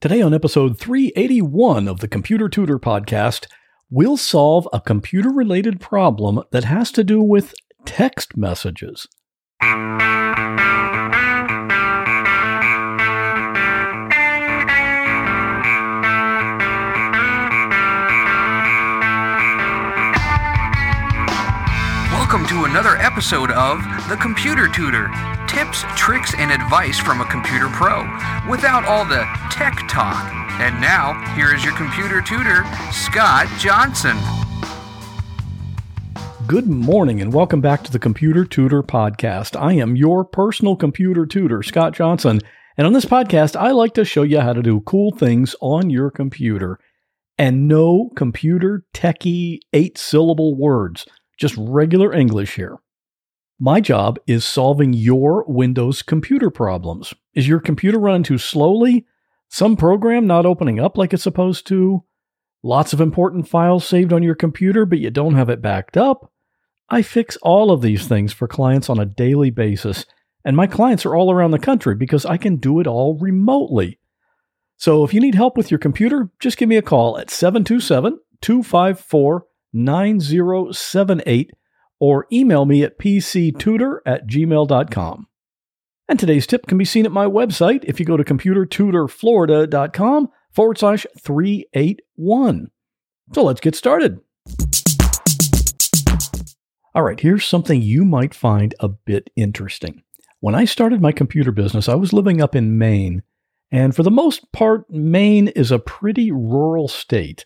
Today, on episode 381 of the Computer Tutor podcast, we'll solve a computer related problem that has to do with text messages. Another episode of The Computer Tutor tips, tricks, and advice from a computer pro without all the tech talk. And now, here is your computer tutor, Scott Johnson. Good morning and welcome back to the Computer Tutor Podcast. I am your personal computer tutor, Scott Johnson. And on this podcast, I like to show you how to do cool things on your computer. And no computer techie eight syllable words just regular English here. My job is solving your Windows computer problems. Is your computer running too slowly? Some program not opening up like it's supposed to? Lots of important files saved on your computer, but you don't have it backed up? I fix all of these things for clients on a daily basis, and my clients are all around the country because I can do it all remotely. So if you need help with your computer, just give me a call at 727 254 9078 or email me at pctutor at gmail.com. And today's tip can be seen at my website if you go to computertutorflorida.com forward slash 381. So let's get started. All right, here's something you might find a bit interesting. When I started my computer business, I was living up in Maine. And for the most part, Maine is a pretty rural state.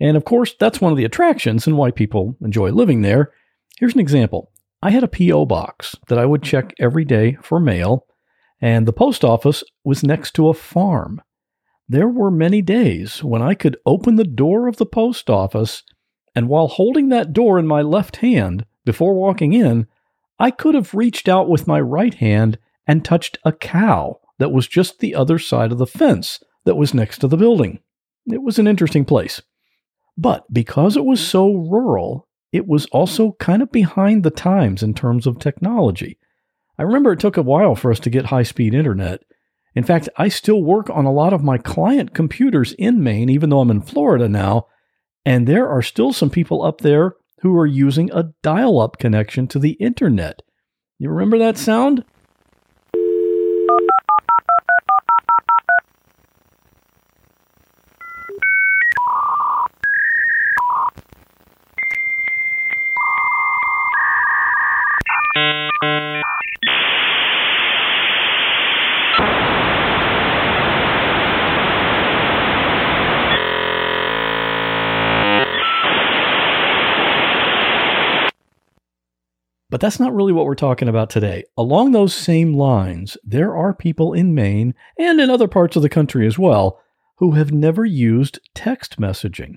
And of course, that's one of the attractions and why people enjoy living there. Here's an example I had a P.O. box that I would check every day for mail, and the post office was next to a farm. There were many days when I could open the door of the post office, and while holding that door in my left hand before walking in, I could have reached out with my right hand and touched a cow that was just the other side of the fence that was next to the building. It was an interesting place. But because it was so rural, it was also kind of behind the times in terms of technology. I remember it took a while for us to get high speed internet. In fact, I still work on a lot of my client computers in Maine, even though I'm in Florida now, and there are still some people up there who are using a dial up connection to the internet. You remember that sound? But that's not really what we're talking about today. Along those same lines, there are people in Maine and in other parts of the country as well who have never used text messaging.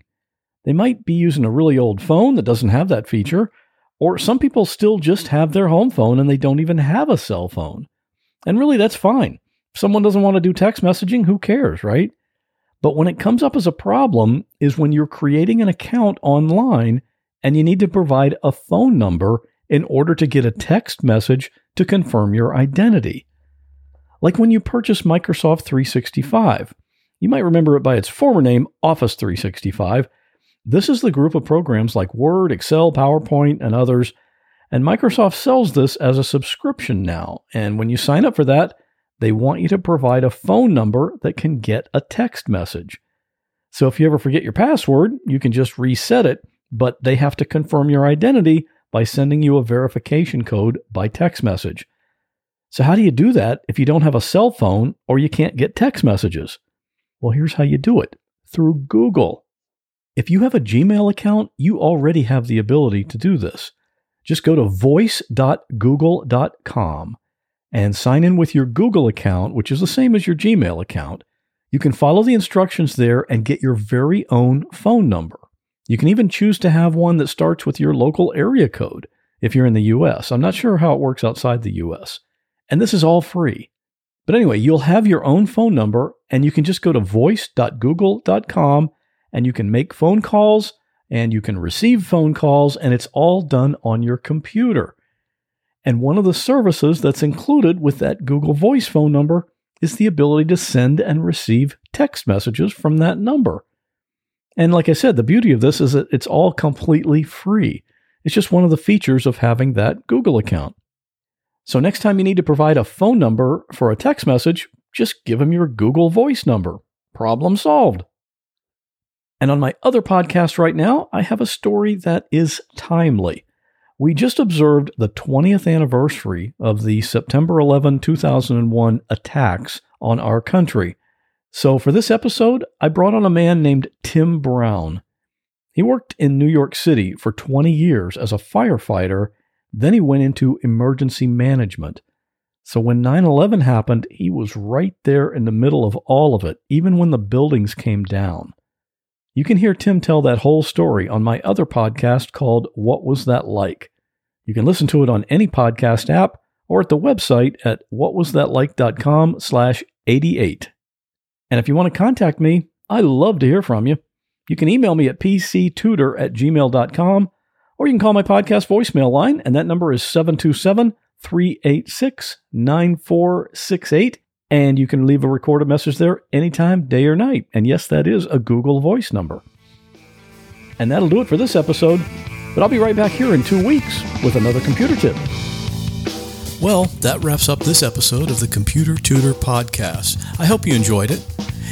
They might be using a really old phone that doesn't have that feature, or some people still just have their home phone and they don't even have a cell phone. And really, that's fine. If someone doesn't want to do text messaging, who cares, right? But when it comes up as a problem, is when you're creating an account online and you need to provide a phone number in order to get a text message to confirm your identity. Like when you purchase Microsoft 365. You might remember it by its former name, Office 365. This is the group of programs like Word, Excel, PowerPoint, and others. And Microsoft sells this as a subscription now. And when you sign up for that, they want you to provide a phone number that can get a text message. So if you ever forget your password, you can just reset it, but they have to confirm your identity by sending you a verification code by text message. So, how do you do that if you don't have a cell phone or you can't get text messages? Well, here's how you do it through Google. If you have a Gmail account, you already have the ability to do this. Just go to voice.google.com and sign in with your Google account, which is the same as your Gmail account. You can follow the instructions there and get your very own phone number. You can even choose to have one that starts with your local area code if you're in the US. I'm not sure how it works outside the US. And this is all free. But anyway, you'll have your own phone number and you can just go to voice.google.com and you can make phone calls and you can receive phone calls and it's all done on your computer. And one of the services that's included with that Google Voice phone number is the ability to send and receive text messages from that number. And like I said, the beauty of this is that it's all completely free. It's just one of the features of having that Google account. So next time you need to provide a phone number for a text message, just give them your Google Voice number. Problem solved. And on my other podcast right now, I have a story that is timely. We just observed the 20th anniversary of the September 11, 2001 attacks on our country. So for this episode, I brought on a man named Tim Brown. He worked in New York City for 20 years as a firefighter, then he went into emergency management. So when 9 11 happened, he was right there in the middle of all of it, even when the buildings came down. You can hear Tim tell that whole story on my other podcast called What Was That Like? You can listen to it on any podcast app or at the website at whatwasthatlike.com slash 88. And if you want to contact me, I love to hear from you. You can email me at pctutor at gmail.com or you can call my podcast voicemail line, and that number is 727 386 9468. And you can leave a recorded message there anytime, day or night. And yes, that is a Google Voice number. And that'll do it for this episode. But I'll be right back here in two weeks with another computer tip. Well, that wraps up this episode of the Computer Tutor Podcast. I hope you enjoyed it.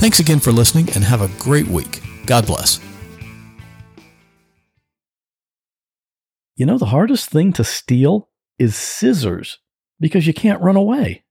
Thanks again for listening and have a great week. God bless. You know, the hardest thing to steal is scissors because you can't run away.